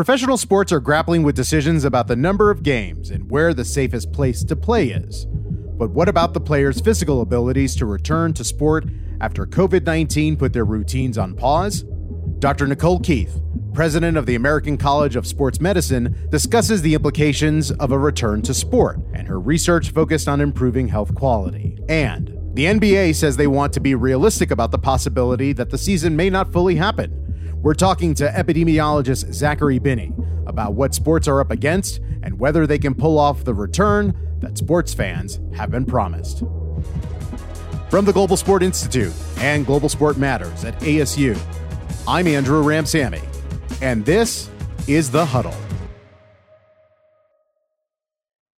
Professional sports are grappling with decisions about the number of games and where the safest place to play is. But what about the players' physical abilities to return to sport after COVID 19 put their routines on pause? Dr. Nicole Keith, president of the American College of Sports Medicine, discusses the implications of a return to sport and her research focused on improving health quality. And the NBA says they want to be realistic about the possibility that the season may not fully happen. We're talking to epidemiologist Zachary Binney about what sports are up against and whether they can pull off the return that sports fans have been promised. From the Global Sport Institute and Global Sport Matters at ASU, I'm Andrew Ramsamy, and this is The Huddle.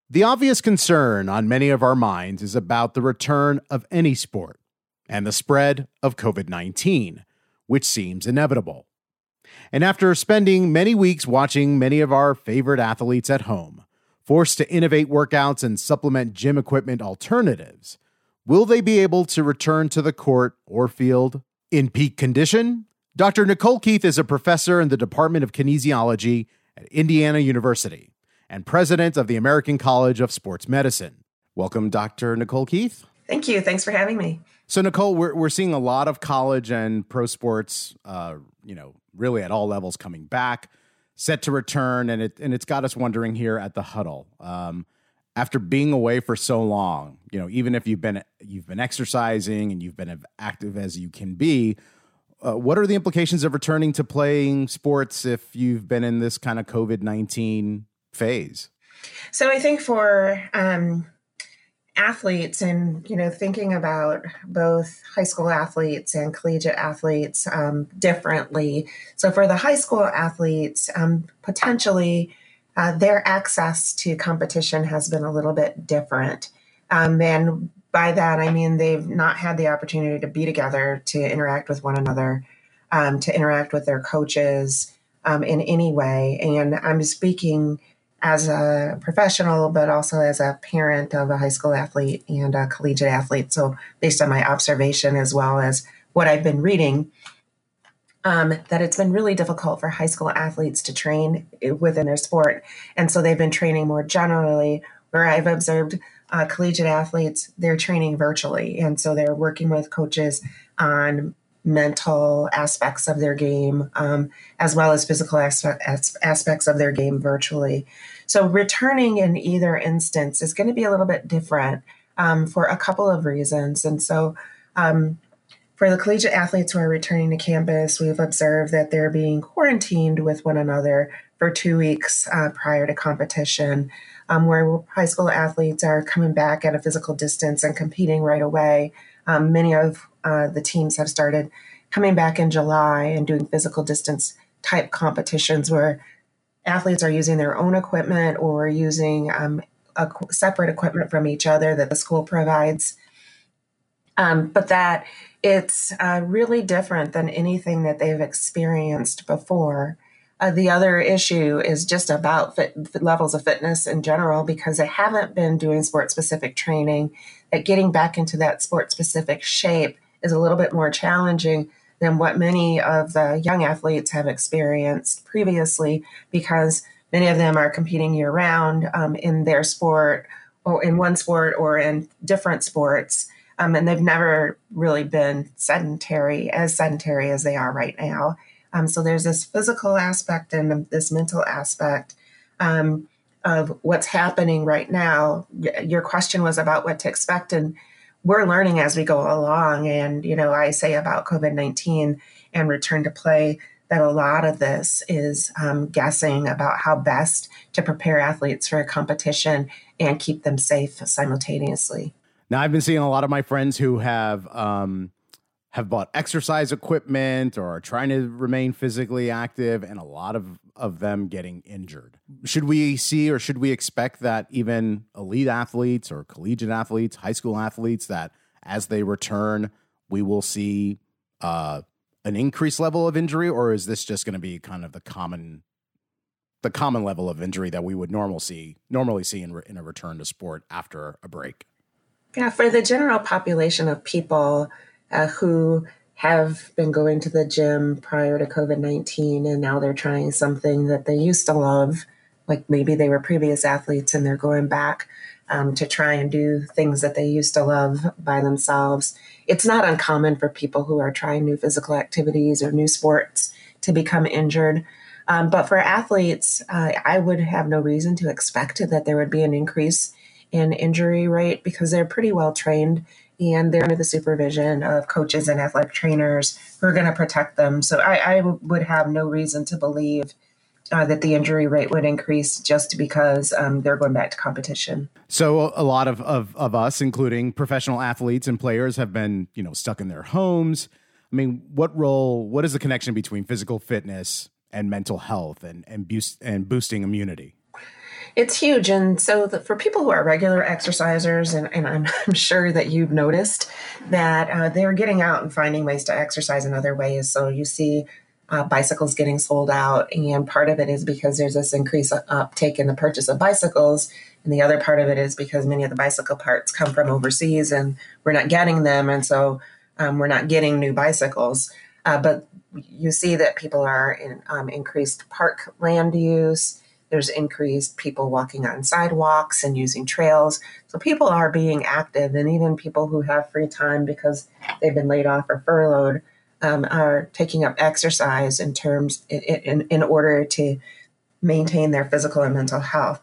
The obvious concern on many of our minds is about the return of any sport and the spread of COVID 19, which seems inevitable. And after spending many weeks watching many of our favorite athletes at home, forced to innovate workouts and supplement gym equipment alternatives, will they be able to return to the court or field in peak condition? Dr. Nicole Keith is a professor in the Department of Kinesiology at Indiana University and president of the American College of Sports Medicine. Welcome, Dr. Nicole Keith. Thank you. Thanks for having me. So, Nicole, we're, we're seeing a lot of college and pro sports, uh, you know, really at all levels coming back, set to return, and it and it's got us wondering here at the huddle. Um, after being away for so long, you know, even if you've been you've been exercising and you've been as active as you can be, uh, what are the implications of returning to playing sports if you've been in this kind of COVID nineteen phase? So I think for um, athletes and you know thinking about both high school athletes and collegiate athletes um, differently. So for the high school athletes, um, potentially uh, their access to competition has been a little bit different, um, and by that I mean they've not had the opportunity to be together, to interact with one another, um, to interact with their coaches um, in any way. And I'm speaking as a professional, but also as a parent of a high school athlete and a collegiate athlete. So, based on my observation as well as what I've been reading, um, that it's been really difficult for high school athletes to train within their sport. And so they've been training more generally, where I've observed uh, collegiate athletes, they're training virtually. And so they're working with coaches on mental aspects of their game, um, as well as physical aspects of their game virtually. So, returning in either instance is going to be a little bit different um, for a couple of reasons. And so, um, for the collegiate athletes who are returning to campus, we've observed that they're being quarantined with one another for two weeks uh, prior to competition, um, where high school athletes are coming back at a physical distance and competing right away. Um, many of uh, the teams have started coming back in July and doing physical distance type competitions where athletes are using their own equipment or using um, a separate equipment from each other that the school provides. Um, but that it's uh, really different than anything that they've experienced before. Uh, the other issue is just about fit, levels of fitness in general because they haven't been doing sport specific training. That getting back into that sport specific shape is a little bit more challenging than what many of the young athletes have experienced previously because many of them are competing year round um, in their sport or in one sport or in different sports. Um, and they've never really been sedentary, as sedentary as they are right now. Um, so there's this physical aspect and this mental aspect um, of what's happening right now. Your question was about what to expect, and we're learning as we go along. And, you know, I say about COVID 19 and return to play that a lot of this is um, guessing about how best to prepare athletes for a competition and keep them safe simultaneously. Now, I've been seeing a lot of my friends who have um, have bought exercise equipment or are trying to remain physically active, and a lot of, of them getting injured. Should we see or should we expect that even elite athletes or collegiate athletes, high school athletes, that as they return, we will see uh, an increased level of injury, or is this just going to be kind of the common the common level of injury that we would normal see normally see in, in a return to sport after a break? Yeah, for the general population of people uh, who have been going to the gym prior to COVID 19 and now they're trying something that they used to love, like maybe they were previous athletes and they're going back um, to try and do things that they used to love by themselves. It's not uncommon for people who are trying new physical activities or new sports to become injured. Um, but for athletes, uh, I would have no reason to expect that there would be an increase in injury rate because they're pretty well trained and they're under the supervision of coaches and athletic trainers who are going to protect them. So I, I would have no reason to believe uh, that the injury rate would increase just because um, they're going back to competition. So a lot of, of, of us, including professional athletes and players, have been you know stuck in their homes. I mean, what role? What is the connection between physical fitness and mental health and and, boost, and boosting immunity? It's huge. And so, the, for people who are regular exercisers, and, and I'm, I'm, sure that you've noticed that uh, they're getting out and finding ways to exercise in other ways. So, you see uh, bicycles getting sold out, and part of it is because there's this increased uptake in the purchase of bicycles. And the other part of it is because many of the bicycle parts come from overseas and we're not getting them. And so, um, we're not getting new bicycles. Uh, but you see that people are in um, increased park land use there's increased people walking on sidewalks and using trails. So people are being active, and even people who have free time because they've been laid off or furloughed um, are taking up exercise in terms in, in, in order to maintain their physical and mental health.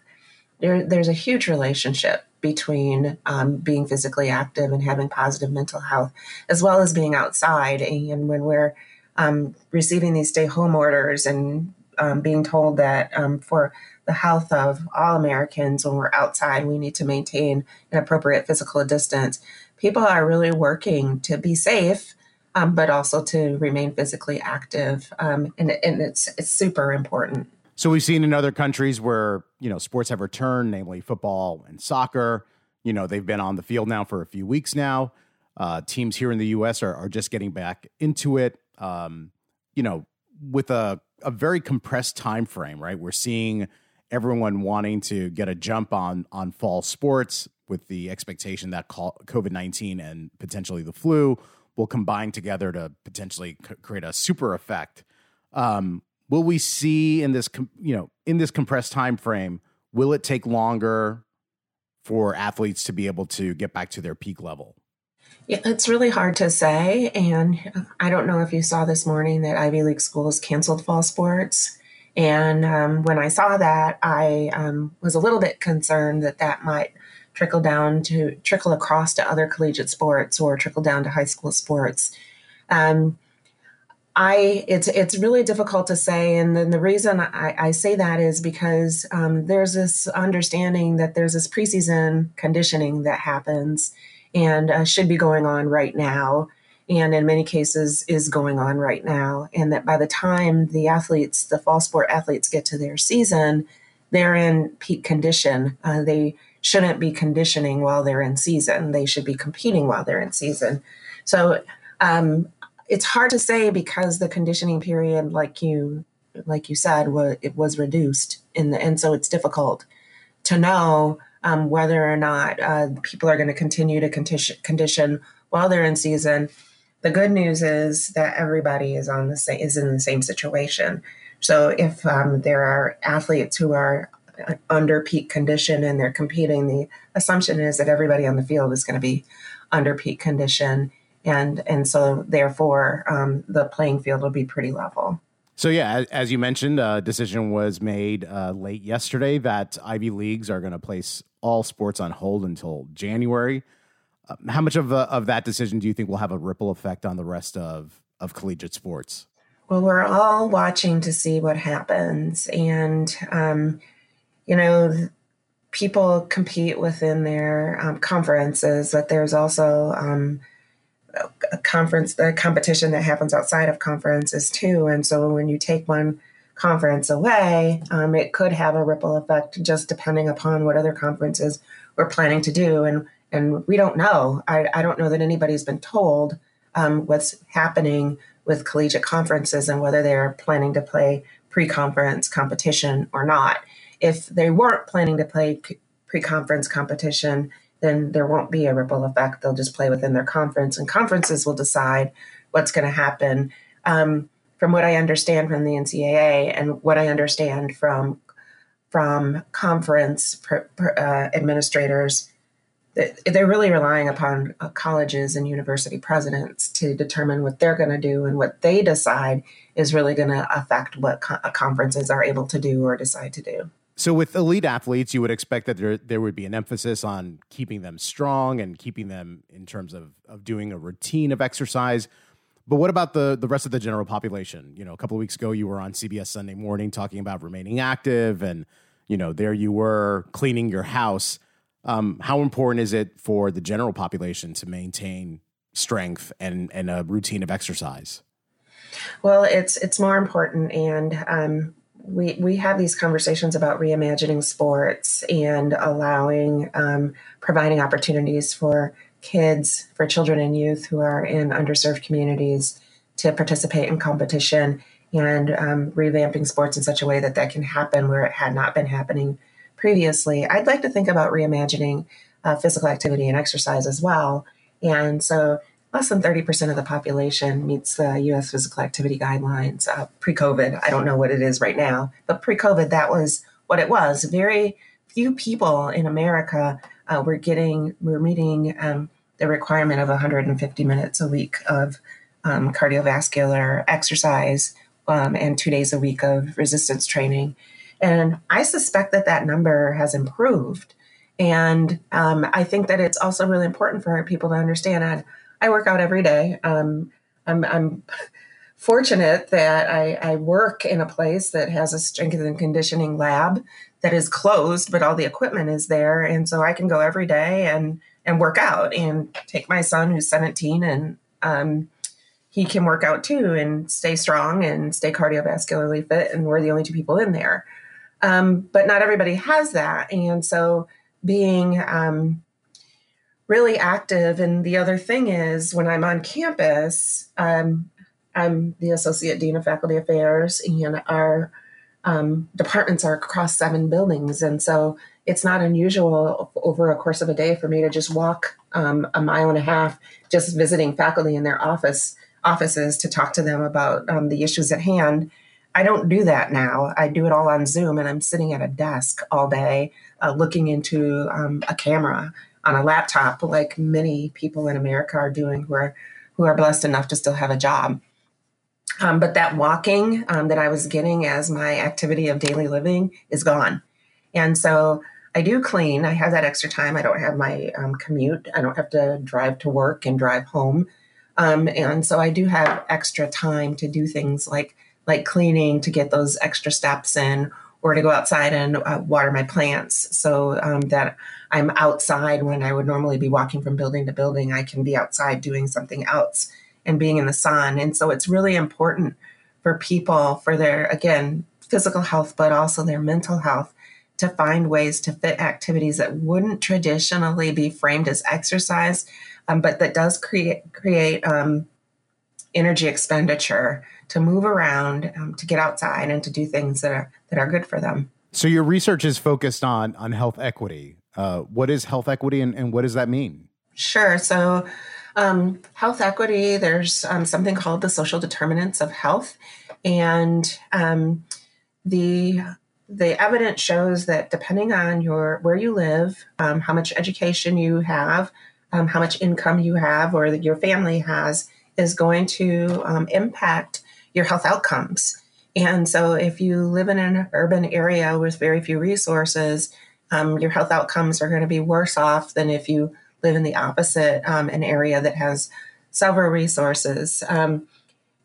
There, there's a huge relationship between um, being physically active and having positive mental health, as well as being outside. And when we're um, receiving these stay home orders and um, being told that um, for the health of all Americans, when we're outside, we need to maintain an appropriate physical distance. People are really working to be safe, um, but also to remain physically active, um, and, and it's it's super important. So we've seen in other countries where you know sports have returned, namely football and soccer. You know they've been on the field now for a few weeks now. Uh, teams here in the U.S. are, are just getting back into it. Um, you know, with a a very compressed time frame, right? We're seeing everyone wanting to get a jump on on fall sports with the expectation that COVID nineteen and potentially the flu will combine together to potentially create a super effect. Um, will we see in this, you know, in this compressed time frame? Will it take longer for athletes to be able to get back to their peak level? Yeah, it's really hard to say. And I don't know if you saw this morning that Ivy League schools canceled fall sports. And um, when I saw that, I um, was a little bit concerned that that might trickle down to trickle across to other collegiate sports or trickle down to high school sports. Um, I it's it's really difficult to say, and then the reason I, I say that is because um, there's this understanding that there's this preseason conditioning that happens, and uh, should be going on right now and in many cases is going on right now and that by the time the athletes the fall sport athletes get to their season they're in peak condition. Uh, they shouldn't be conditioning while they're in season. They should be competing while they're in season. So um, it's hard to say because the conditioning period like you like you said was it was reduced in the, and so it's difficult to know um, whether or not uh, people are going to continue to condition, condition while they're in season. The good news is that everybody is on the same is in the same situation. So if um, there are athletes who are uh, under peak condition and they're competing, the assumption is that everybody on the field is going to be under peak condition, and and so therefore um, the playing field will be pretty level. So yeah, as you mentioned, a decision was made uh, late yesterday that Ivy leagues are going to place all sports on hold until January. Uh, how much of of that decision do you think will have a ripple effect on the rest of of collegiate sports? Well, we're all watching to see what happens, and um, you know, people compete within their um, conferences, but there's also um, a conference, a competition that happens outside of conferences too. And so when you take one conference away, um, it could have a ripple effect just depending upon what other conferences we're planning to do. And and we don't know. I, I don't know that anybody's been told um, what's happening with collegiate conferences and whether they're planning to play pre-conference competition or not. If they weren't planning to play pre-conference competition, then there won't be a ripple effect. They'll just play within their conference, and conferences will decide what's going to happen. Um, from what I understand from the NCAA and what I understand from from conference uh, administrators, they're really relying upon uh, colleges and university presidents to determine what they're going to do and what they decide is really going to affect what co- uh, conferences are able to do or decide to do. So, with elite athletes, you would expect that there there would be an emphasis on keeping them strong and keeping them in terms of of doing a routine of exercise. But what about the the rest of the general population? You know, a couple of weeks ago, you were on CBS Sunday Morning talking about remaining active, and you know, there you were cleaning your house. Um, how important is it for the general population to maintain strength and and a routine of exercise? Well, it's it's more important, and um, we we have these conversations about reimagining sports and allowing um, providing opportunities for kids, for children and youth who are in underserved communities to participate in competition and um, revamping sports in such a way that that can happen where it had not been happening previously. I'd like to think about reimagining uh, physical activity and exercise as well. And so, less than 30% of the population meets the US physical activity guidelines uh, pre COVID. I don't know what it is right now, but pre COVID, that was what it was. Very few people in America uh, were getting, were meeting um, the requirement of 150 minutes a week of um, cardiovascular exercise um, and two days a week of resistance training. And I suspect that that number has improved. And um, I think that it's also really important for people to understand. I, work out every day. Um, I'm, I'm, fortunate that I, I, work in a place that has a strength and conditioning lab that is closed, but all the equipment is there, and so I can go every day and and work out and take my son who's 17 and um, he can work out too and stay strong and stay cardiovascularly fit, and we're the only two people in there. Um, but not everybody has that. And so being um, really active. And the other thing is, when I'm on campus, um, I'm the Associate Dean of Faculty Affairs, and our um, departments are across seven buildings. And so it's not unusual over a course of a day for me to just walk um, a mile and a half just visiting faculty in their office offices to talk to them about um, the issues at hand I don't do that now. I do it all on Zoom, and I'm sitting at a desk all day, uh, looking into um, a camera on a laptop, like many people in America are doing, who are who are blessed enough to still have a job. Um, but that walking um, that I was getting as my activity of daily living is gone, and so I do clean. I have that extra time. I don't have my um, commute. I don't have to drive to work and drive home, um, and so I do have extra time to do things like like cleaning to get those extra steps in or to go outside and uh, water my plants so um, that I'm outside when I would normally be walking from building to building. I can be outside doing something else and being in the sun. And so it's really important for people, for their, again, physical health, but also their mental health, to find ways to fit activities that wouldn't traditionally be framed as exercise, um, but that does create, create um, energy expenditure to move around, um, to get outside, and to do things that are that are good for them. So your research is focused on on health equity. Uh, what is health equity, and, and what does that mean? Sure. So um, health equity, there's um, something called the social determinants of health, and um, the the evidence shows that depending on your where you live, um, how much education you have, um, how much income you have, or that your family has, is going to um, impact your health outcomes. And so, if you live in an urban area with very few resources, um, your health outcomes are going to be worse off than if you live in the opposite, um, an area that has several resources. Um,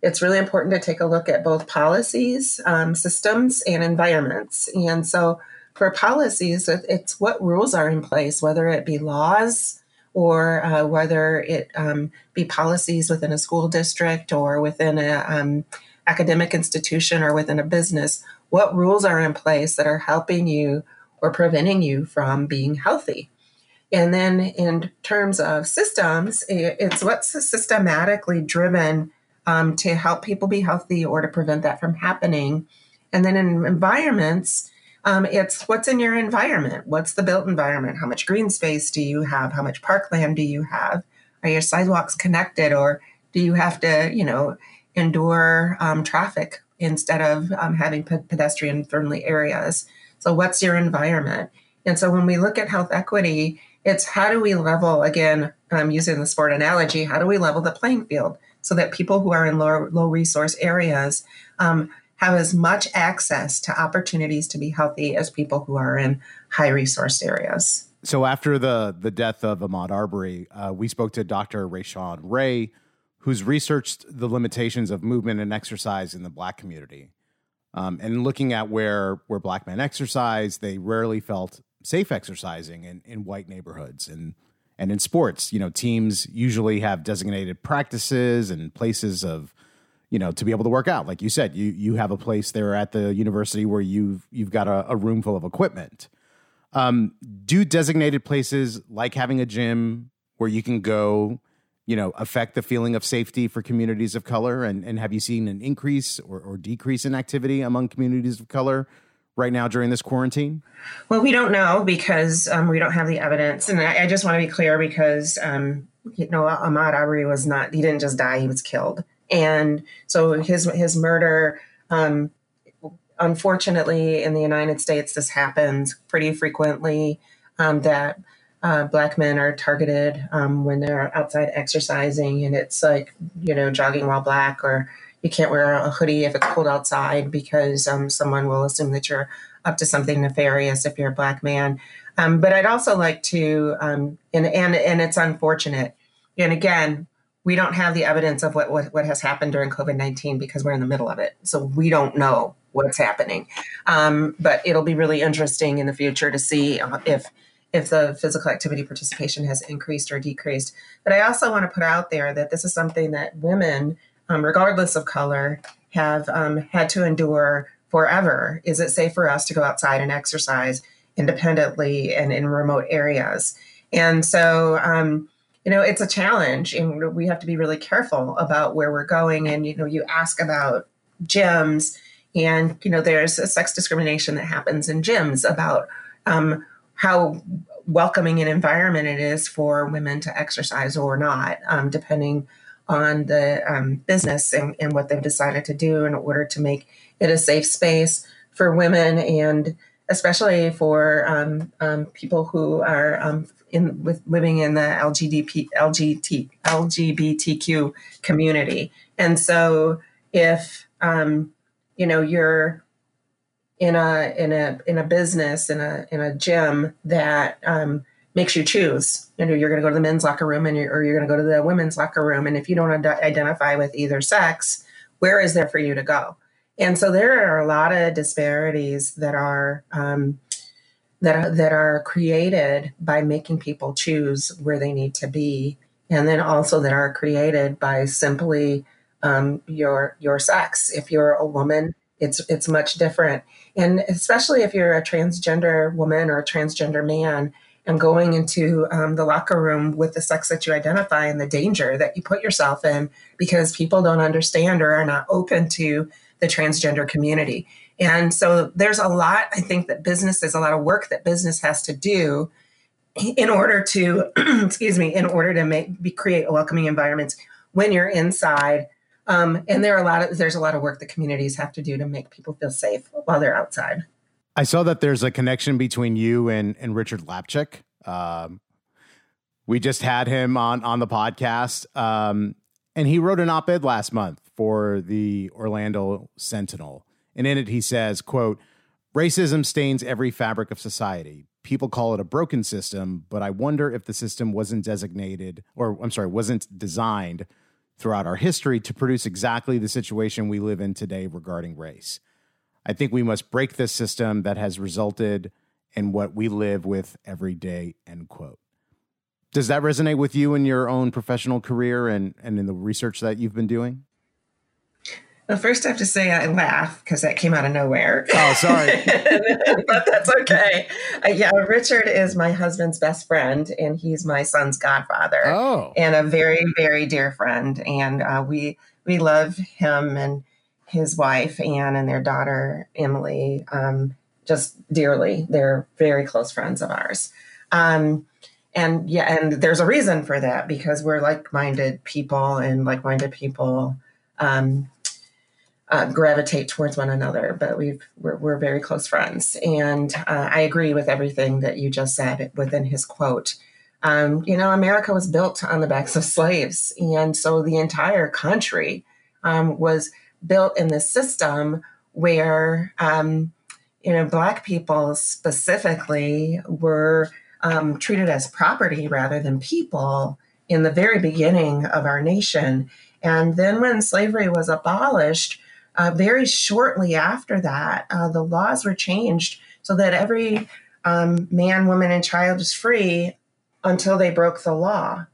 it's really important to take a look at both policies, um, systems, and environments. And so, for policies, it's what rules are in place, whether it be laws or uh, whether it um, be policies within a school district or within an um, academic institution or within a business, what rules are in place that are helping you or preventing you from being healthy? And then in terms of systems, it's what's systematically driven um, to help people be healthy or to prevent that from happening. And then in environments, um, it's what's in your environment. What's the built environment? How much green space do you have? How much parkland do you have? Are your sidewalks connected or Do you have to, you know, endure um, traffic instead of um, having pedestrian friendly areas? So, what's your environment? And so, when we look at health equity, it's how do we level, again, um, using the sport analogy, how do we level the playing field so that people who are in low, low resource areas um, have as much access to opportunities to be healthy as people who are in high resource areas? So after the the death of Ahmaud Arbery, uh, we spoke to Dr. Rashawn Ray, who's researched the limitations of movement and exercise in the Black community. Um, and looking at where where Black men exercise, they rarely felt safe exercising in, in white neighborhoods and and in sports. You know, teams usually have designated practices and places of you know to be able to work out. Like you said, you you have a place there at the university where you've you've got a, a room full of equipment. Um, do designated places like having a gym where you can go, you know, affect the feeling of safety for communities of color? And, and have you seen an increase or, or decrease in activity among communities of color right now during this quarantine? Well, we don't know because um, we don't have the evidence. And I, I just want to be clear because, um, you know, Ahmaud Arbery was not, he didn't just die, he was killed. And so his, his murder, um, unfortunately, in the United States, this happens pretty frequently um, that uh, Black men are targeted um, when they're outside exercising, and it's like, you know, jogging while black, or you can't wear a hoodie if it's cold outside because um, someone will assume that you're up to something nefarious if you're a Black man. Um, but I'd also like to, um, and, and, and it's unfortunate. And again, we don't have the evidence of what, what, what has happened during COVID 19 because we're in the middle of it. So we don't know what's happening. Um, but it'll be really interesting in the future to see uh, if if the physical activity participation has increased or decreased. But I also want to put out there that this is something that women, um, regardless of color, have um, had to endure forever. Is it safe for us to go outside and exercise independently and in remote areas? And so, um, you know, it's a challenge, and we have to be really careful about where we're going. And you know, you ask about gyms and, you know, there's a sex discrimination that happens in gyms about um, how welcoming an environment it is for women to exercise or not, um, depending on the um, business and, and, what they've decided to do in order to make it a safe space for women and especially for um, um people who are um, in with living in the LGBT, LGBT, LGBTQ community. And so if um, you know you're in a in a in a business in a in a gym that um, makes you choose. You know, you're going to go to the men's locker room, and you're, or you're going to go to the women's locker room. And if you don't ad- identify with either sex, where is there for you to go? And so there are a lot of disparities that are um, that are, that are created by making people choose where they need to be, and then also that are created by simply um, your your sex. If you're a woman, it's it's much different, and especially if you're a transgender woman or a transgender man, and going into um, the locker room with the sex that you identify and the danger that you put yourself in because people don't understand or are not open to the transgender community. And so there's a lot, I think, that business, there's a lot of work that business has to do in order to, excuse me, in order to make be, create welcoming environments when you're inside um, and there are a lot of there's a lot of work that communities have to do to make people feel safe while they're outside. I saw that there's a connection between you and and Richard Lapchick. Um, we just had him on on the podcast, um, and he wrote an op-ed last month for the Orlando Sentinel, and in it he says, "quote Racism stains every fabric of society. People call it a broken system, but I wonder if the system wasn't designated, or I'm sorry, wasn't designed." throughout our history to produce exactly the situation we live in today regarding race. I think we must break this system that has resulted in what we live with every day, end quote. Does that resonate with you in your own professional career and, and in the research that you've been doing? Well, first I have to say I laugh because that came out of nowhere. Oh, sorry. but that's okay. Uh, yeah, Richard is my husband's best friend, and he's my son's godfather. Oh, and a very, very dear friend. And uh, we we love him and his wife Anne and their daughter Emily um, just dearly. They're very close friends of ours. Um, and yeah, and there's a reason for that because we're like-minded people, and like-minded people um, uh, gravitate towards one another. But we've we're, we're very close friends, and uh, I agree with everything that you just said within his quote. Um, you know, America was built on the backs of slaves, and so the entire country um, was built in this system where um, you know black people specifically were um, treated as property rather than people in the very beginning of our nation. And then when slavery was abolished, uh, very shortly after that, uh, the laws were changed so that every um, man, woman, and child is free until they broke the law.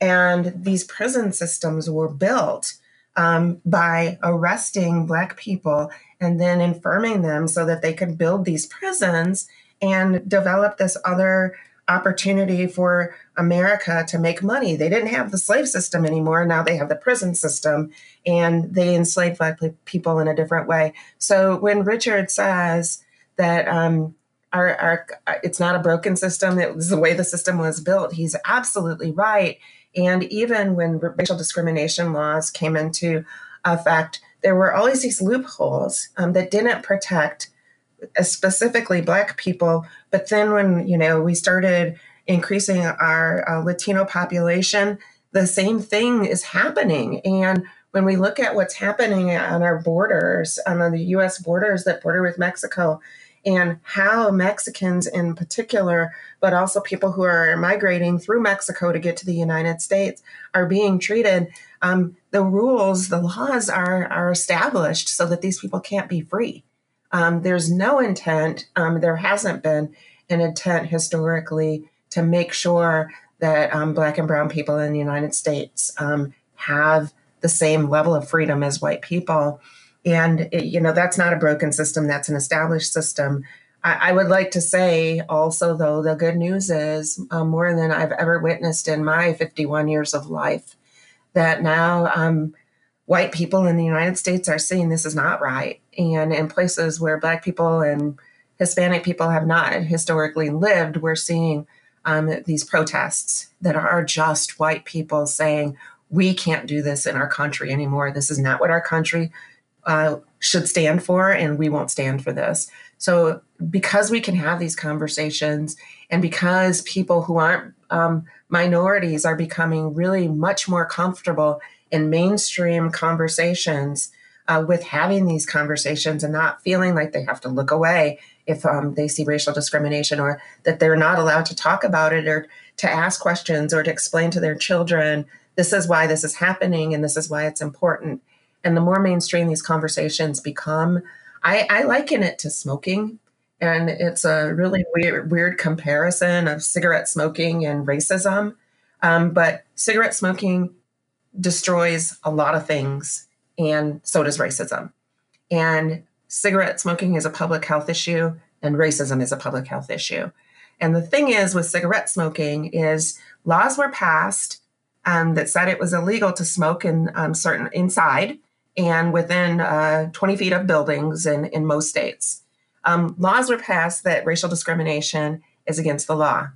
And these prison systems were built um, by arresting Black people and then infirming them so that they could build these prisons and develop this other opportunity for America to make money. They didn't have the slave system anymore. Now they have the prison system and they enslave black people in a different way. So when Richard says that um, our, our, it's not a broken system, it was the way the system was built, he's absolutely right. And even when racial discrimination laws came into effect, there were always these loopholes um, that didn't protect specifically black people but then when you know we started increasing our uh, latino population the same thing is happening. And when we look at what's happening on our borders on the us borders that border with mexico and how mexicans in particular but also people who are migrating through mexico to get to the united states are being treated um, the rules the laws are are established so that these people can't be free. Um, there's no intent, um, there hasn't been an intent historically to make sure that um, Black and Brown people in the United States um, have the same level of freedom as white people. And, it, you know, that's not a broken system, that's an established system. I, I would like to say also, though, the good news is uh, more than I've ever witnessed in my 51 years of life, that now um, white people in the United States are seeing this is not right. And in places where Black people and Hispanic people have not historically lived, we're seeing um, these protests that are just white people saying, we can't do this in our country anymore. This is not what our country uh, should stand for, and we won't stand for this. So, because we can have these conversations, and because people who aren't um, minorities are becoming really much more comfortable in mainstream conversations uh, with having these conversations and not feeling like they have to look away if um, they see racial discrimination or that they're not allowed to talk about it or to ask questions or to explain to their children this is why this is happening and this is why it's important. And the more mainstream these conversations become i, I liken it to smoking. And it's a really weird, weird comparison of cigarette smoking and racism. Um, but cigarette smoking destroys a lot of things, and so does racism. And cigarette smoking is a public health issue, and racism is a public health issue. And the thing is with cigarette smoking is laws were passed um, that said it was illegal to smoke in um, certain inside and within uh, 20 feet of buildings in, in most states. Um, laws were passed that racial discrimination is against the law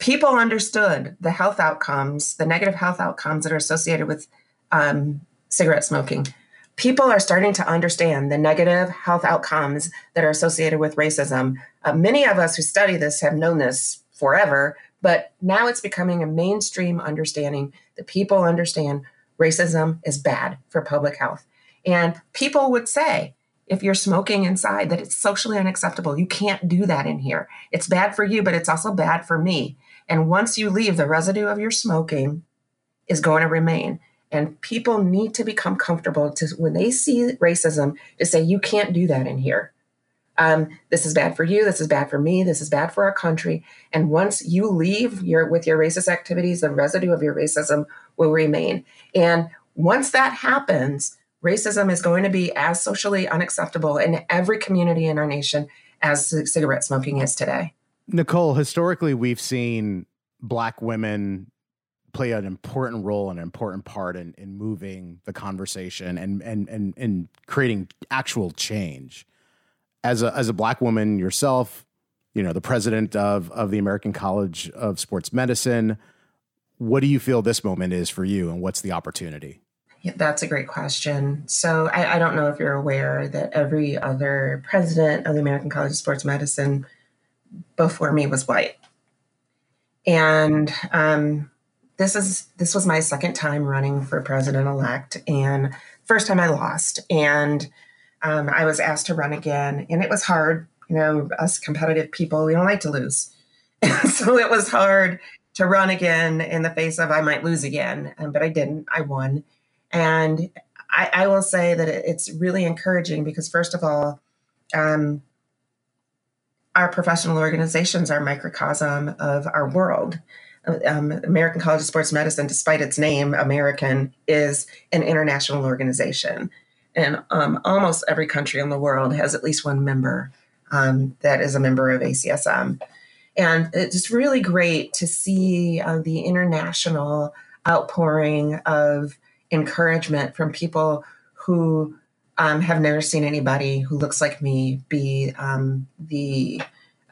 people understood the health outcomes, the negative health outcomes that are associated with um, cigarette smoking. People are starting to understand the negative health outcomes that are associated with racism. Uh, many of us who study this have known this forever, but now it's becoming a mainstream understanding that people understand racism is bad for public health. And people would say, if you're smoking inside, that it's socially unacceptable. You can't do that in here. It's bad for you, but it's also bad for me. And once you leave, the residue of your smoking is going to remain. And people need to become comfortable to when they see racism to say, you can't do that in here. Um, this is bad for you. This is bad for me. This is bad for our country. And once you leave your with your racist activities, the residue of your racism will remain. And once that happens, racism is going to be as socially unacceptable in every community in our nation as cigarette smoking is today. Nicole, historically, we've seen black women play an important role and an important part in, in moving the conversation and, and, and, and creating actual change. As a, as a black woman yourself, you know, the president of of the American College of Sports Medicine. What do you feel this moment is for you, and what's the opportunity? Yeah, that's a great question. So I, I, don't know if you're aware that every other president of the American College of Sports Medicine before me was white, and um, this is this was my second time running for president elect, and first time I lost, and um, I was asked to run again, and it was hard. You know, us competitive people, we don't like to lose, so it was hard to run again in the face of I might lose again, um, but I didn't. I won and I, I will say that it's really encouraging because, first of all, um, our professional organizations are microcosm of our world. Um, American College of Sports Medicine, despite its name, American, is an international organization. And um, almost every country in the world has at least one member um, that is a member of ACSM. And it's really great to see uh, the international outpouring of encouragement from people who um, have never seen anybody who looks like me be um, the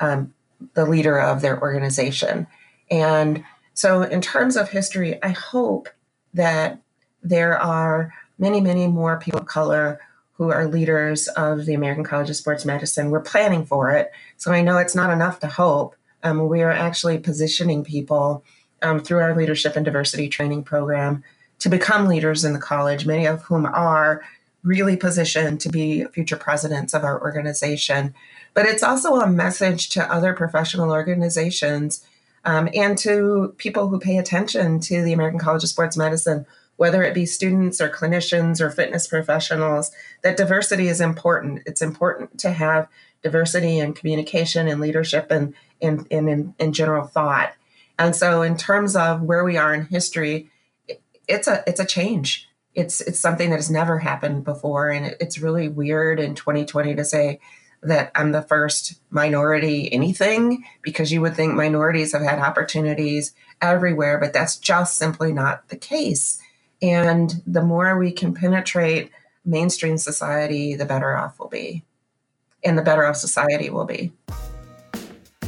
um, the leader of their organization. And so, in terms of history, I hope that there are many, many more people of color who are leaders of the American College of Sports Medicine. We're planning for it, so I know it's not enough to hope. Um, we are actually positioning people um, through our leadership and diversity training program to become leaders in the college, many of whom are really positioned to be future presidents of our organization. But it's also a message to other professional organizations um, and to people who pay attention to the American College of Sports Medicine, whether it be students or clinicians or fitness professionals, that diversity is important. It's important to have diversity in communication and leadership and in, in, general thought. And so, in terms of where we are in history, it's a it's a change. It's it's something that has never happened before, and it, it's really weird in 2020 to say that I'm the first minority anything because you would think minorities have had opportunities everywhere, but that's just simply not the case. And the more we can penetrate mainstream society, the better off we'll be, and the better off society will be.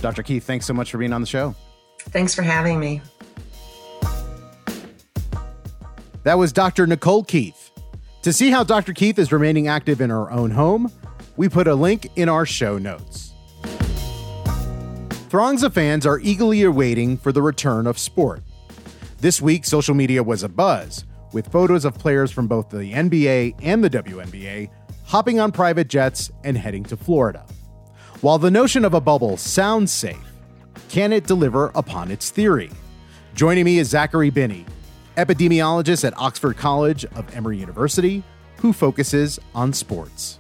Dr. Keith, thanks so much for being on the show. Thanks for having me. That was Dr. Nicole Keith. To see how Dr. Keith is remaining active in her own home, we put a link in our show notes. Throngs of fans are eagerly awaiting for the return of sport. This week, social media was abuzz, with photos of players from both the NBA and the WNBA hopping on private jets and heading to Florida. While the notion of a bubble sounds safe, can it deliver upon its theory? Joining me is Zachary Binney, epidemiologist at Oxford College of Emory University, who focuses on sports.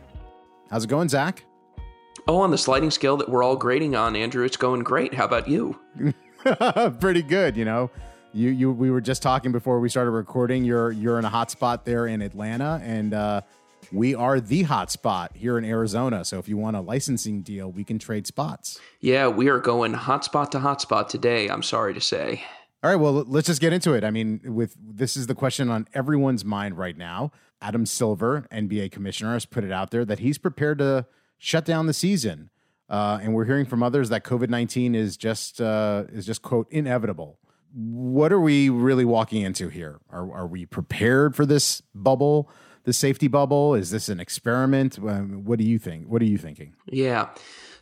How's it going, Zach? Oh, on the sliding scale that we're all grading on, Andrew, it's going great. How about you? Pretty good, you know. You you we were just talking before we started recording. You're you're in a hot spot there in Atlanta, and uh, we are the hot spot here in Arizona. So if you want a licensing deal, we can trade spots. Yeah, we are going hotspot to hotspot today. I'm sorry to say. All right, well, let's just get into it. I mean, with this is the question on everyone's mind right now. Adam Silver, NBA commissioner, has put it out there that he's prepared to shut down the season, uh, and we're hearing from others that COVID nineteen is just uh, is just quote inevitable. What are we really walking into here? Are are we prepared for this bubble, the safety bubble? Is this an experiment? Um, what do you think? What are you thinking? Yeah,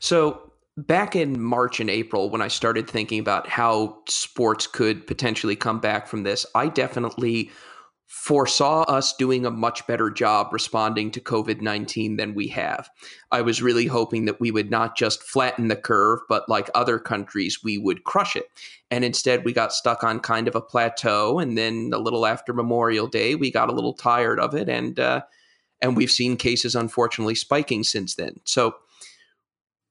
so back in March and April, when I started thinking about how sports could potentially come back from this, I definitely foresaw us doing a much better job responding to COVID 19 than we have. I was really hoping that we would not just flatten the curve, but like other countries, we would crush it. And instead, we got stuck on kind of a plateau. And then a little after Memorial Day, we got a little tired of it. And, uh, and we've seen cases unfortunately spiking since then. So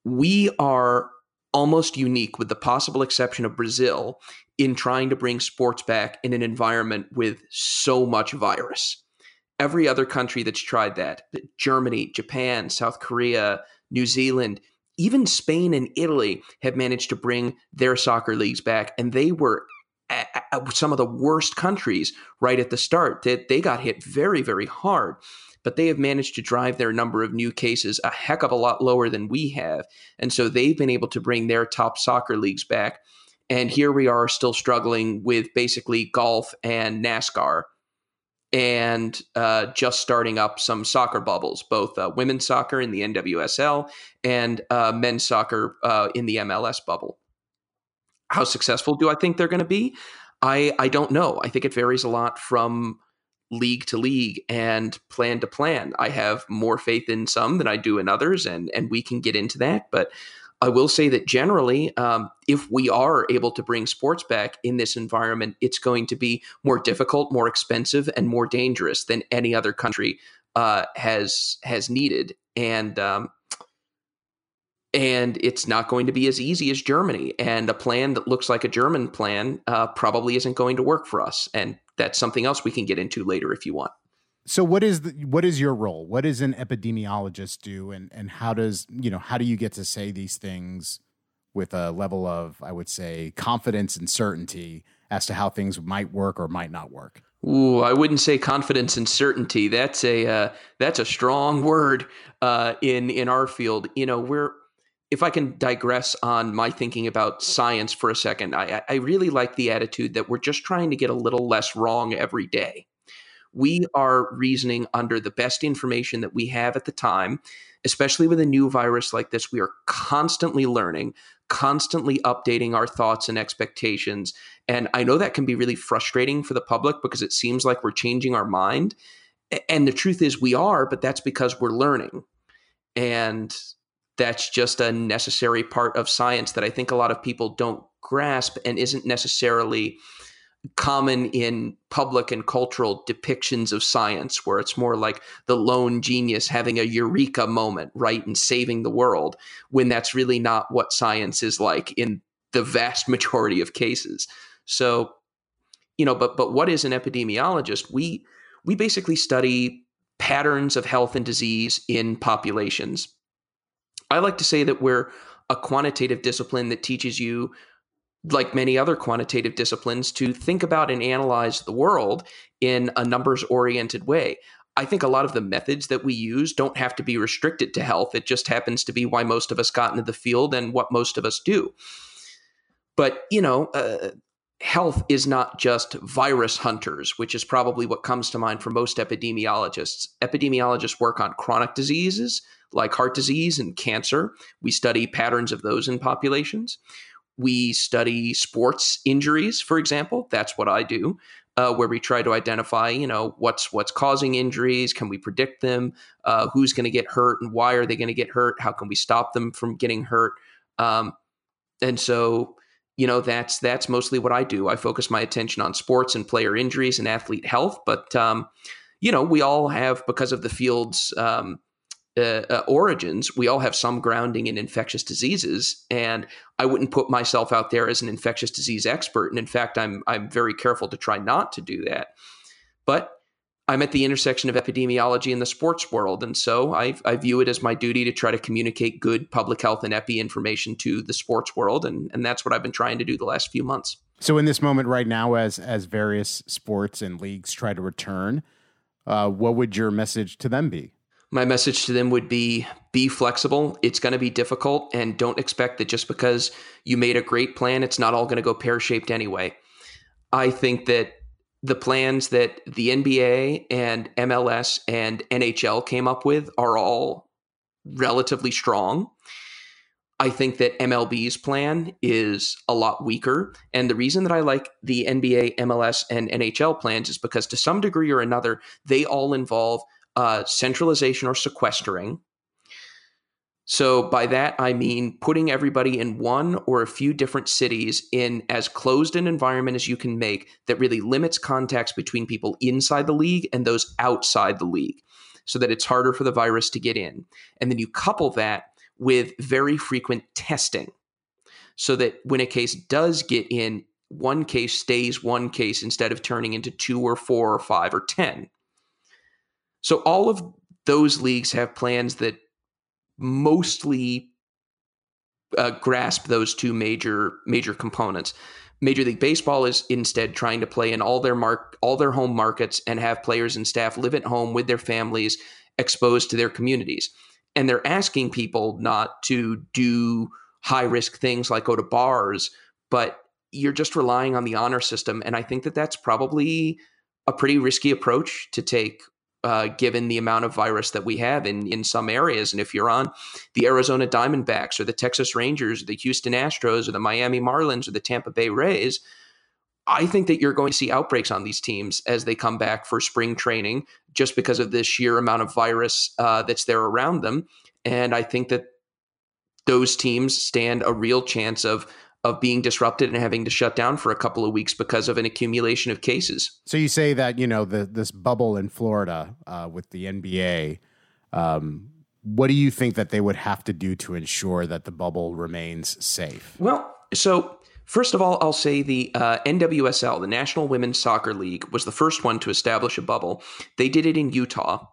we are almost unique, with the possible exception of Brazil, in trying to bring sports back in an environment with so much virus. Every other country that's tried that, Germany, Japan, South Korea, New Zealand, even Spain and Italy have managed to bring their soccer leagues back, and they were some of the worst countries right at the start. That they, they got hit very, very hard. But they have managed to drive their number of new cases a heck of a lot lower than we have. And so they've been able to bring their top soccer leagues back. And here we are still struggling with basically golf and NASCAR and uh, just starting up some soccer bubbles, both uh, women's soccer in the NWSL and uh, men's soccer uh, in the MLS bubble. How successful do I think they're going to be? I I don't know. I think it varies a lot from league to league and plan to plan. I have more faith in some than I do in others, and and we can get into that. But I will say that generally, um, if we are able to bring sports back in this environment, it's going to be more difficult, more expensive, and more dangerous than any other country uh, has has needed. And um, and it's not going to be as easy as Germany. And a plan that looks like a German plan uh, probably isn't going to work for us. And that's something else we can get into later if you want. So what is the, what is your role? What does an epidemiologist do, and and how does you know how do you get to say these things with a level of I would say confidence and certainty as to how things might work or might not work? Ooh, I wouldn't say confidence and certainty. That's a uh, that's a strong word uh, in in our field. You know, we're if I can digress on my thinking about science for a second, I, I really like the attitude that we're just trying to get a little less wrong every day. We are reasoning under the best information that we have at the time, especially with a new virus like this. We are constantly learning, constantly updating our thoughts and expectations. And I know that can be really frustrating for the public because it seems like we're changing our mind. And the truth is, we are, but that's because we're learning. And that's just a necessary part of science that I think a lot of people don't grasp and isn't necessarily common in public and cultural depictions of science, where it's more like the lone genius having a eureka moment, right, and saving the world, when that's really not what science is like in the vast majority of cases. So, you know, but but what is an epidemiologist? We we basically study patterns of health and disease in populations I like to say that we're a quantitative discipline that teaches you, like many other quantitative disciplines, to think about and analyze the world in a numbers oriented way. I think a lot of the methods that we use don't have to be restricted to health. It just happens to be why most of us got into the field and what most of us do. But, you know, uh, health is not just virus hunters, which is probably what comes to mind for most epidemiologists. Epidemiologists work on chronic diseases, like heart disease and cancer. We study patterns of those in populations. We study sports injuries, for example. That's what I do, uh, where we try to identify, you know, what's what's causing injuries. Can we predict them? Uh, who's going to get hurt and why are they going to get hurt? How can we stop them from getting hurt? Um, and so, you know, that's that's mostly what I do. I focus my attention on sports and player injuries and athlete health. But um, you know, we all have because of the field's um, uh, uh, origins, we all have some grounding in infectious diseases, and I wouldn't put myself out there as an infectious disease expert. And in fact, I'm I'm very careful to try not to do that. But I'm at the intersection of epidemiology and the sports world, and so I, I view it as my duty to try to communicate good public health and epi information to the sports world, and and that's what I've been trying to do the last few months. So, in this moment right now, as as various sports and leagues try to return, uh, what would your message to them be? My message to them would be be flexible. It's going to be difficult and don't expect that just because you made a great plan, it's not all going to go pear shaped anyway. I think that the plans that the NBA and MLS and NHL came up with are all relatively strong. I think that MLB's plan is a lot weaker. And the reason that I like the NBA, MLS, and NHL plans is because to some degree or another, they all involve uh, centralization or sequestering. So, by that, I mean putting everybody in one or a few different cities in as closed an environment as you can make that really limits contacts between people inside the league and those outside the league so that it's harder for the virus to get in. And then you couple that with very frequent testing so that when a case does get in, one case stays one case instead of turning into two or four or five or 10. So all of those leagues have plans that mostly uh, grasp those two major major components. Major League Baseball is instead trying to play in all their mark all their home markets and have players and staff live at home with their families exposed to their communities. And they're asking people not to do high risk things like go to bars, but you're just relying on the honor system. And I think that that's probably a pretty risky approach to take uh, given the amount of virus that we have in, in some areas. And if you're on the Arizona Diamondbacks or the Texas Rangers or the Houston Astros or the Miami Marlins or the Tampa Bay Rays, I think that you're going to see outbreaks on these teams as they come back for spring training just because of the sheer amount of virus uh, that's there around them. And I think that those teams stand a real chance of of being disrupted and having to shut down for a couple of weeks because of an accumulation of cases. So you say that you know the this bubble in Florida uh, with the NBA. Um, what do you think that they would have to do to ensure that the bubble remains safe? Well, so first of all, I'll say the uh, NWSL, the National Women's Soccer League, was the first one to establish a bubble. They did it in Utah.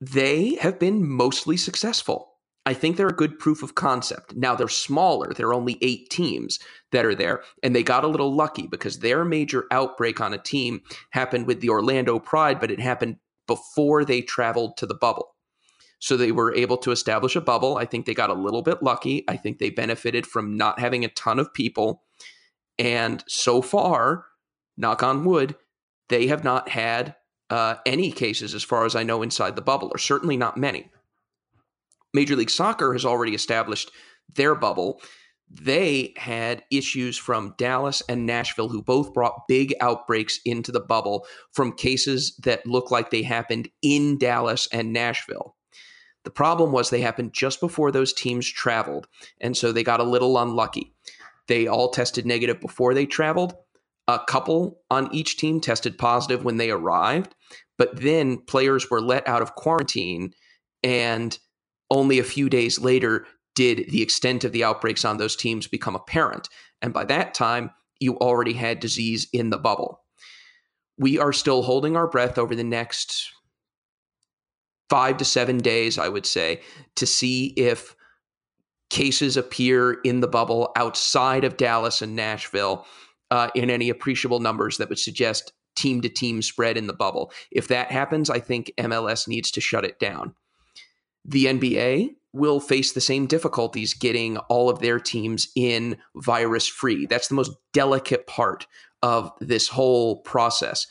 They have been mostly successful. I think they're a good proof of concept. Now they're smaller. There are only eight teams that are there. And they got a little lucky because their major outbreak on a team happened with the Orlando Pride, but it happened before they traveled to the bubble. So they were able to establish a bubble. I think they got a little bit lucky. I think they benefited from not having a ton of people. And so far, knock on wood, they have not had uh, any cases, as far as I know, inside the bubble, or certainly not many. Major League Soccer has already established their bubble. They had issues from Dallas and Nashville, who both brought big outbreaks into the bubble from cases that look like they happened in Dallas and Nashville. The problem was they happened just before those teams traveled, and so they got a little unlucky. They all tested negative before they traveled. A couple on each team tested positive when they arrived, but then players were let out of quarantine and only a few days later did the extent of the outbreaks on those teams become apparent. And by that time, you already had disease in the bubble. We are still holding our breath over the next five to seven days, I would say, to see if cases appear in the bubble outside of Dallas and Nashville uh, in any appreciable numbers that would suggest team to team spread in the bubble. If that happens, I think MLS needs to shut it down. The NBA will face the same difficulties getting all of their teams in virus free. That's the most delicate part of this whole process.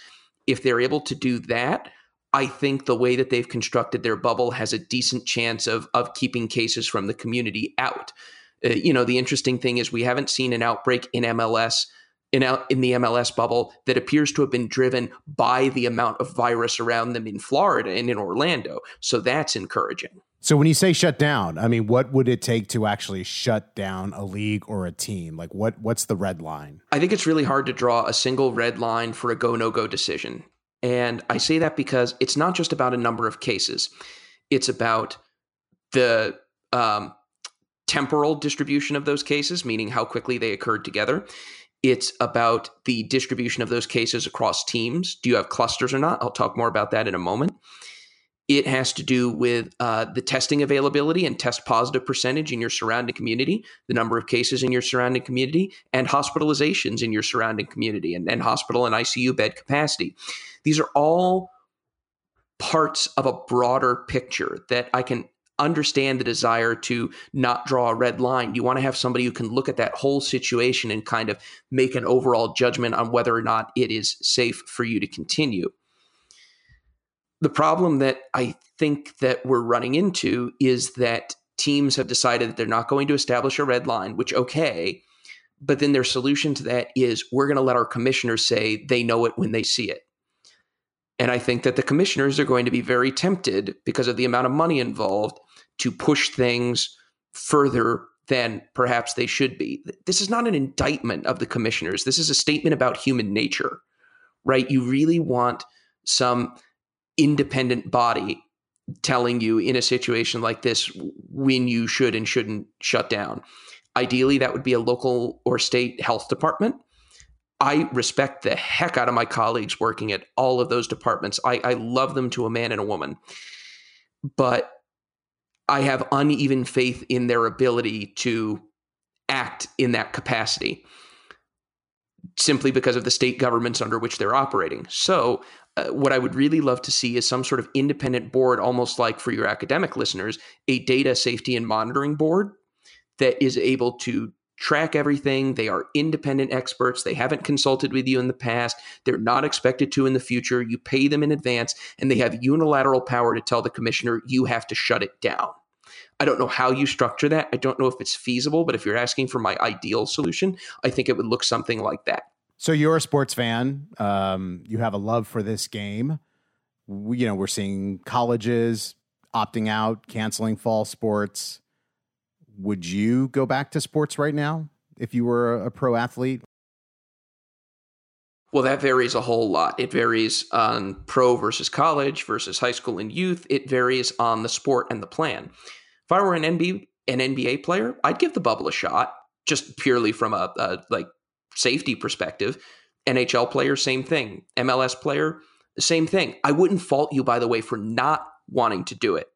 If they're able to do that, I think the way that they've constructed their bubble has a decent chance of of keeping cases from the community out. Uh, you know, the interesting thing is we haven't seen an outbreak in MLS in in the MLS bubble that appears to have been driven by the amount of virus around them in Florida and in Orlando. So that's encouraging. So when you say shut down, I mean, what would it take to actually shut down a league or a team? Like, what what's the red line? I think it's really hard to draw a single red line for a go no go decision, and I say that because it's not just about a number of cases; it's about the um, temporal distribution of those cases, meaning how quickly they occurred together. It's about the distribution of those cases across teams. Do you have clusters or not? I'll talk more about that in a moment. It has to do with uh, the testing availability and test positive percentage in your surrounding community, the number of cases in your surrounding community, and hospitalizations in your surrounding community, and, and hospital and ICU bed capacity. These are all parts of a broader picture that I can understand the desire to not draw a red line. You want to have somebody who can look at that whole situation and kind of make an overall judgment on whether or not it is safe for you to continue the problem that I think that we're running into is that teams have decided that they're not going to establish a red line, which okay, but then their solution to that is we're going to let our commissioners say they know it when they see it. And I think that the commissioners are going to be very tempted because of the amount of money involved to push things further than perhaps they should be. This is not an indictment of the commissioners. This is a statement about human nature, right? You really want some independent body telling you in a situation like this when you should and shouldn't shut down. Ideally, that would be a local or state health department. I respect the heck out of my colleagues working at all of those departments. I, I love them to a man and a woman. But I have uneven faith in their ability to act in that capacity. Simply because of the state governments under which they're operating. So, uh, what I would really love to see is some sort of independent board, almost like for your academic listeners, a data safety and monitoring board that is able to track everything. They are independent experts. They haven't consulted with you in the past. They're not expected to in the future. You pay them in advance, and they have unilateral power to tell the commissioner you have to shut it down. I don't know how you structure that. I don't know if it's feasible, but if you're asking for my ideal solution, I think it would look something like that. So you're a sports fan. Um, you have a love for this game. We, you know, we're seeing colleges opting out, canceling fall sports. Would you go back to sports right now if you were a pro athlete? Well, that varies a whole lot. It varies on pro versus college versus high school and youth. It varies on the sport and the plan. If I were an NBA an NBA player, I'd give the bubble a shot, just purely from a, a like safety perspective. NHL player, same thing. MLS player, same thing. I wouldn't fault you, by the way, for not wanting to do it.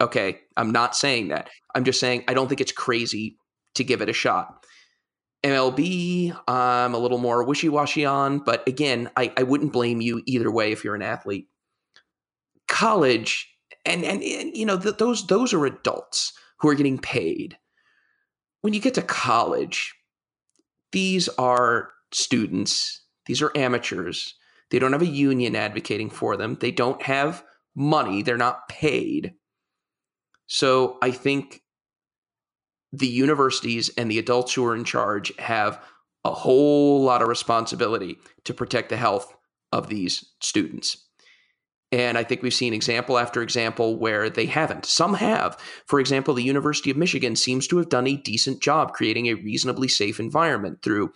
Okay, I'm not saying that. I'm just saying I don't think it's crazy to give it a shot. MLB, I'm a little more wishy washy on, but again, I, I wouldn't blame you either way if you're an athlete. College, and and, and you know th- those those are adults who are getting paid. When you get to college, these are students. These are amateurs. They don't have a union advocating for them. They don't have money. They're not paid. So I think the universities and the adults who are in charge have a whole lot of responsibility to protect the health of these students. And I think we've seen example after example where they haven't. Some have. For example, the University of Michigan seems to have done a decent job creating a reasonably safe environment through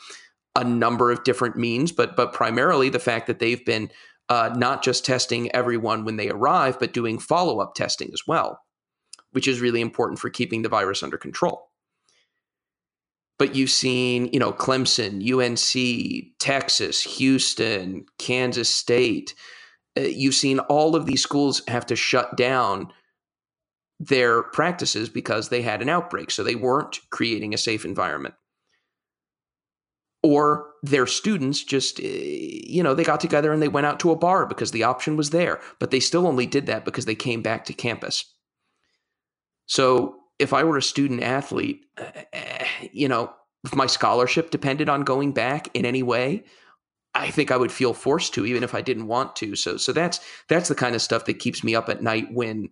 a number of different means, but but primarily the fact that they've been uh, not just testing everyone when they arrive, but doing follow up testing as well, which is really important for keeping the virus under control. But you've seen, you know, Clemson, UNC, Texas, Houston, Kansas State. Uh, you've seen all of these schools have to shut down their practices because they had an outbreak. So they weren't creating a safe environment. Or their students just, eh, you know, they got together and they went out to a bar because the option was there, but they still only did that because they came back to campus. So if I were a student athlete, eh, you know, if my scholarship depended on going back in any way, I think I would feel forced to, even if I didn't want to. So, so that's that's the kind of stuff that keeps me up at night when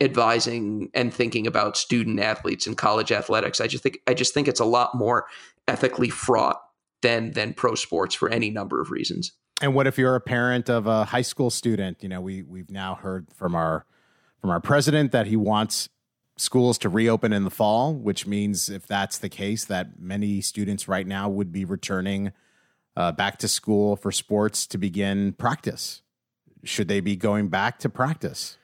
advising and thinking about student athletes and college athletics. I just think I just think it's a lot more ethically fraught than than pro sports for any number of reasons. And what if you're a parent of a high school student? You know, we we've now heard from our from our president that he wants schools to reopen in the fall, which means if that's the case, that many students right now would be returning uh, back to school for sports to begin practice? Should they be going back to practice?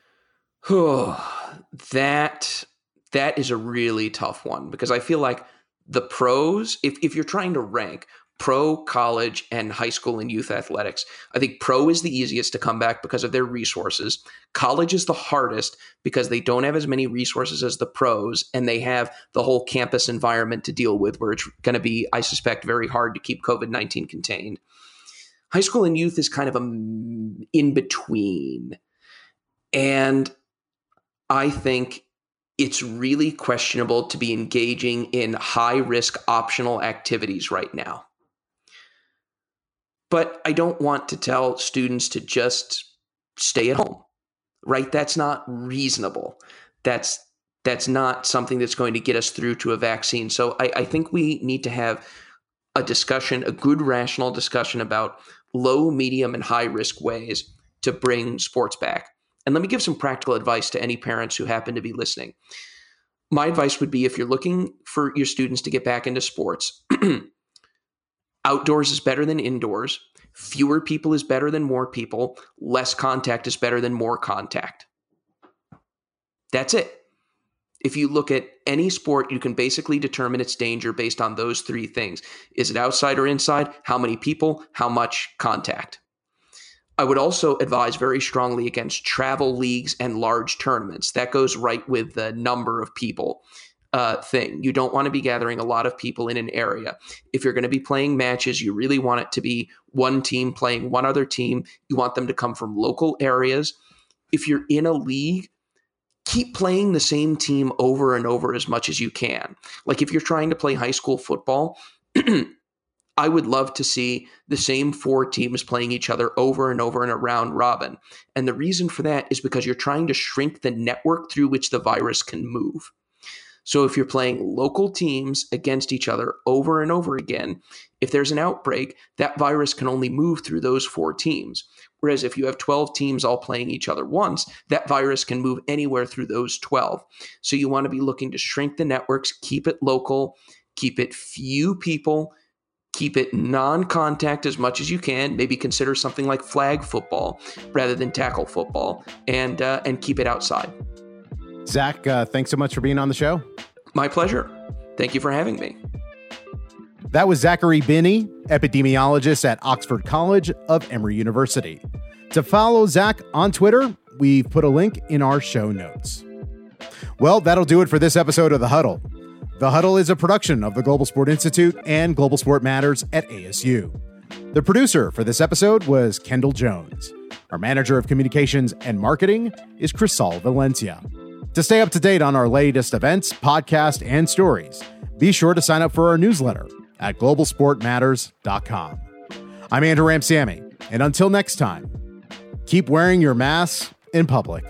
that that is a really tough one because I feel like the pros, if, if you're trying to rank pro, college, and high school and youth athletics. I think pro is the easiest to come back because of their resources. College is the hardest because they don't have as many resources as the pros, and they have the whole campus environment to deal with, where it's going to be, I suspect, very hard to keep COVID 19 contained. High school and youth is kind of a in between. And I think it's really questionable to be engaging in high risk optional activities right now. But I don't want to tell students to just stay at home, right? That's not reasonable. That's that's not something that's going to get us through to a vaccine. So I, I think we need to have a discussion, a good rational discussion about low, medium, and high risk ways to bring sports back. And let me give some practical advice to any parents who happen to be listening. My advice would be if you're looking for your students to get back into sports, Outdoors is better than indoors. Fewer people is better than more people. Less contact is better than more contact. That's it. If you look at any sport, you can basically determine its danger based on those three things. Is it outside or inside? How many people? How much contact? I would also advise very strongly against travel leagues and large tournaments. That goes right with the number of people uh, thing. You don't want to be gathering a lot of people in an area. If you're going to be playing matches, you really want it to be one team playing one other team. You want them to come from local areas. If you're in a league, keep playing the same team over and over as much as you can. Like if you're trying to play high school football, I would love to see the same four teams playing each other over and over in a round robin. And the reason for that is because you're trying to shrink the network through which the virus can move. So if you're playing local teams against each other over and over again, if there's an outbreak, that virus can only move through those four teams. Whereas if you have 12 teams all playing each other once, that virus can move anywhere through those 12. So you want to be looking to shrink the networks, keep it local, keep it few people keep it non-contact as much as you can maybe consider something like flag football rather than tackle football and uh, and keep it outside zach uh, thanks so much for being on the show my pleasure thank you for having me that was zachary binney epidemiologist at oxford college of emory university to follow zach on twitter we've put a link in our show notes well that'll do it for this episode of the huddle the Huddle is a production of the Global Sport Institute and Global Sport Matters at ASU. The producer for this episode was Kendall Jones. Our manager of communications and marketing is Crisal Valencia. To stay up to date on our latest events, podcast, and stories, be sure to sign up for our newsletter at globalsportmatters.com. I'm Andrew Ramsamy, and until next time, keep wearing your mask in public.